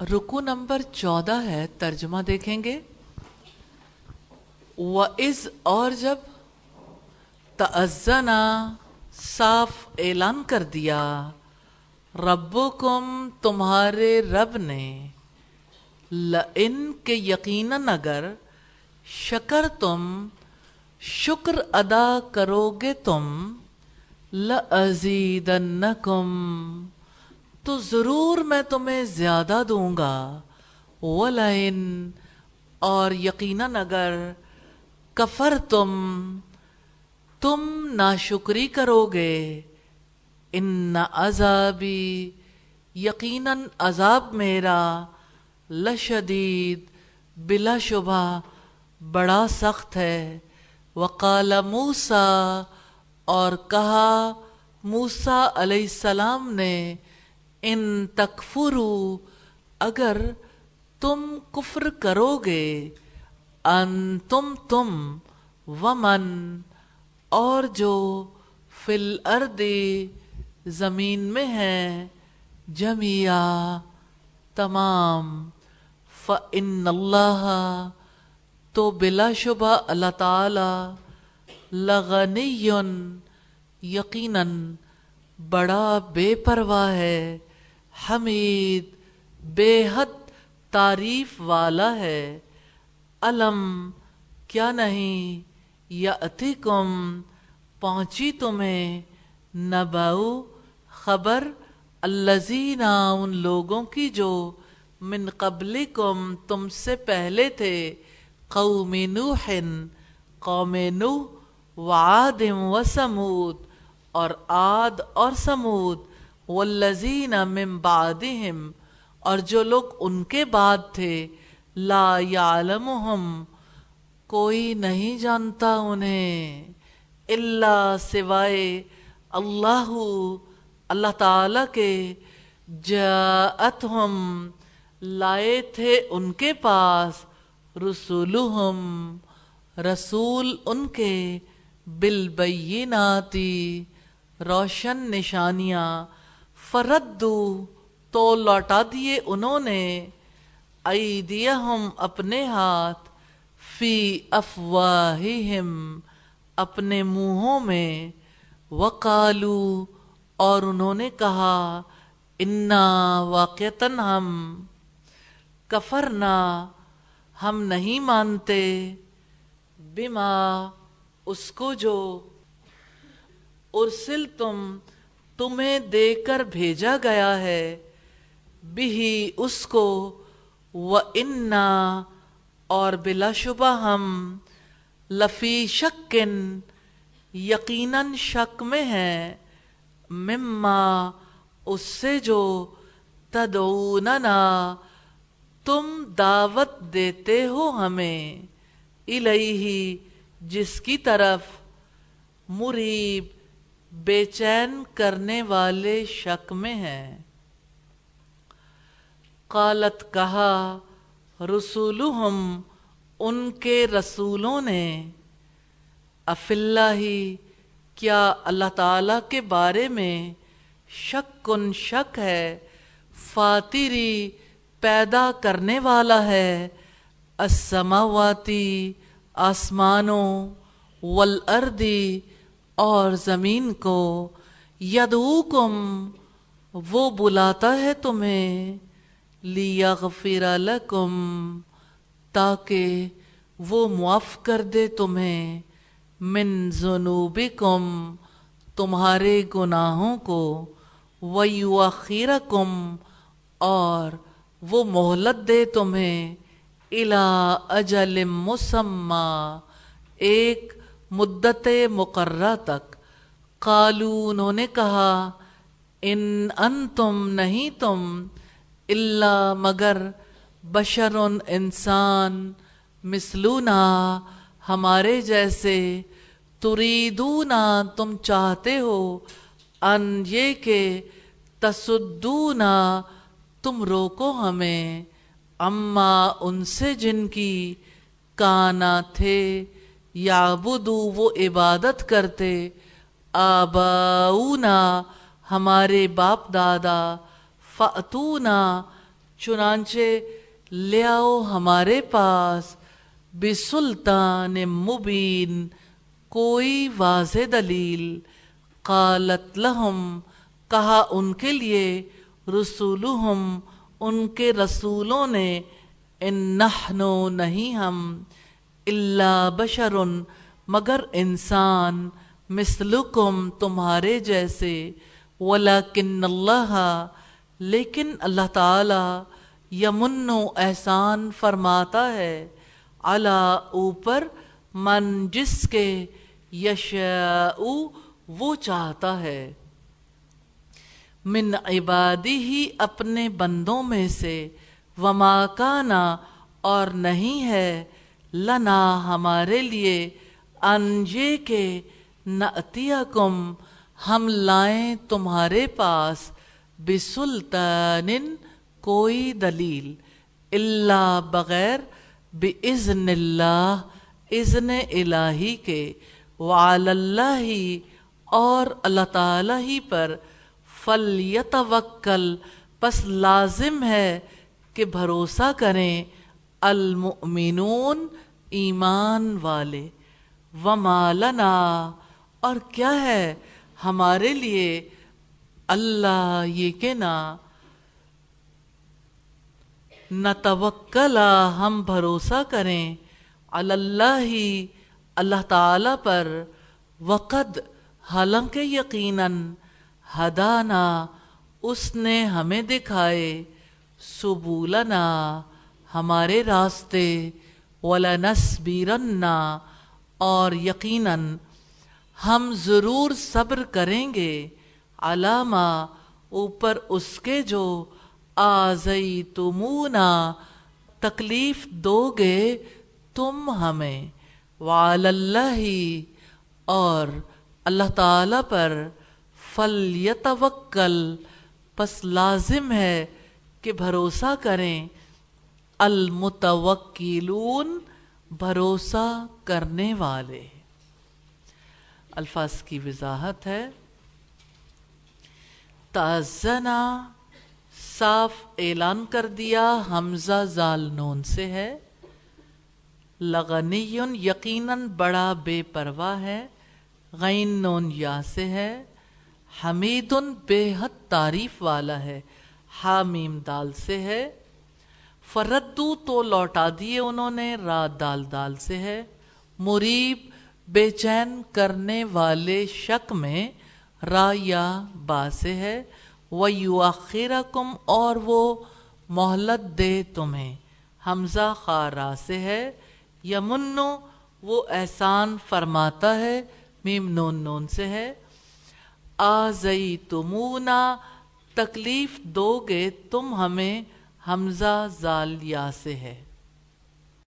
رکو نمبر چودہ ہے، ترجمہ دیکھیں گے۔ وَإِذْ، اور جب تَأَذَّنَا، صاف اعلان کر دیا، ربکم تمہارے رب نے لَإِن کے یقیناً اگر شکر تم شکر ادا کرو گے تم لَأَزِيدَنَّكُمْ تو ضرور میں تمہیں زیادہ دوں گا۔ وَلَئِن، اور یقیناً اگر کفر تم تم ناشکری کرو گے ان عذابی، یقیناً عذاب میرا لشدید، بلا شبہ بڑا سخت ہے۔ وقال موسیٰ، اور کہا موسیٰ علیہ السلام نے ان تکفرو، اگر تم کفر کرو گے ان تم تم ومن، اور جو فی الارض زمین میں ہے جمیا تمام، فَإِنَّ اللَّهَ، تو بلا شبہ اللہ تعالی لغنی، یقیناً بڑا بے پرواہ ہے۔ حمید بے حد تعریف والا ہے۔ علم، کیا نہیں؟ یا اتکم پہنچی تمہیں۔ نباؤ خبر الزین ان لوگوں کی جو من قبلکم تم سے پہلے تھے۔ قوم نوح قوم نوح، وعاد و سمود اور عاد اور سمود والذین من بعدہم، اور جو لوگ ان کے بعد تھے، لا یعلمہم، کوئی نہیں جانتا انہیں اللہ سوائے اللہ اللہ تعالی کے، جاءتہم، لائے تھے ان کے پاس، رسولہم، رسول ان کے، بالبیناتی، روشن نشانیاں فردو، تو لوٹا دیے انہوں نے۔ ایدیہم اپنے ہاتھ، فی افواہہم اپنے منہوں میں۔ وقالو، اور انہوں نے کہا، انا واقعتاً ہم۔ کفرنا، ہم نہیں مانتے۔ بما، اس کو جو ارسل تم تمہیں دے کر بھیجا گیا ہے۔ بھی اس کو۔ و انا اور بلا شبہ ہم لفی شکن، یقیناً شک میں ہے مما اس سے جو تدعوننا، تم دعوت دیتے ہو ہمیں۔ الہی جس کی طرف، مریب۔ بے چین کرنے والے شک میں ہیں۔ قالت کہا، رسولہم، ان کے رسولوں نے۔ اف اللہ کیا اللہ تعالی کے بارے میں شک کن شک ہے؟ فاتری پیدا کرنے والا ہے۔ السماواتی، آسمانوں، والارضی اور زمین کو یدعوکم، وہ بلاتا ہے تمہیں، لیغفر لکم، تاکہ وہ معاف کر دے تمہیں، من ذنوبکم، تمہارے گناہوں کو، ویؤخرکم، اور وہ مہلت دے تمہیں، الى اجل مسمى ایک مدت مقررہ تک۔ قالو، انہوں نے کہا، ان انتم، نہیں تم اللہ مگر بشر انسان مثلونا ہمارے جیسے تریدونا تم چاہتے ہو ان یہ کہ تصدونا تم روکو ہمیں۔ اما ان سے جن کی کانا تھے۔ یعبدو، وہ عبادت کرتے۔ آباؤنا، ہمارے باپ دادا فاتونا چنانچہ لے آؤ ہمارے پاس۔ بسلطان مبین، کوئی واضح دلیل۔ قالت لہم، کہا ان کے لیے۔ رسولہم، ان کے رسولوں نے۔ ان نحنو، نہیں ہم۔ اللہ بشرن مگر انسان مثلکم تمہارے جیسے۔ ولیکن اللہ لیکن اللہ تعالی یمن و احسان فرماتا ہے۔ اللہ اوپر، من جس کے یشعو وہ چاہتا ہے۔ من عبادی ہی اپنے بندوں میں سے۔ وما کانا اور نہیں ہے۔ لنا ہمارے لیے انجے کے نعتیکم ہم لائیں تمہارے پاس بسلطان، کوئی دلیل اللہ بغیر بِإِذْنِ اللہ، اذن الہی کے، وعلی اللہ اور اللہ تعالی ہی پر۔ فلیتوکل، پس لازم ہے کہ بھروسہ کریں المؤمنون ایمان والے۔ وما لنا۔ اور کیا ہے ہمارے لیے؟ اللہ یہ کہ نا نہ توکلا ہم بھروسہ کریں۔ اللہ ہی اللہ تعالی پر۔ وقد حالانکہ یقیناً، ہدانا، اس نے ہمیں دکھائے۔ سبولنا، ہمارے راستے۔ وَلَنَسْبِرَنَّا اور یقیناً ہم ضرور صبر کریں گے علامہ اوپر اس کے جو آزئی تمونا تکلیف دو گے تم ہمیں وعلی اللہ اور اللہ تعالی پر فلیتوکل پس لازم ہے کہ بھروسہ کریں المتوکلون بھروسہ کرنے والے۔ الفاظ کی وضاحت ہے۔ تازنا صاف اعلان کر دیا، حمزہ زال نون سے ہے۔ لغنی یقیناً بڑا بے پرواہ ہے۔ غین نون یا سے ہے۔ حمید بے حد تعریف والا ہے۔ حامیم دال سے ہے۔ فردو تو لوٹا دیے انہوں نے رات دال دال سے ہے۔ مریب، بے چین کرنے والے شک میں را یا با سے ہے۔ وہ یو اور وہ مہلت دے تمہیں۔ حمزہ خارا سے ہے۔ یمنو، وہ احسان فرماتا ہے۔ میم نون نون سے ہے۔ آ زئی تمونا تکلیف دو گے تم ہمیں حمزہ زال یا سے ہے۔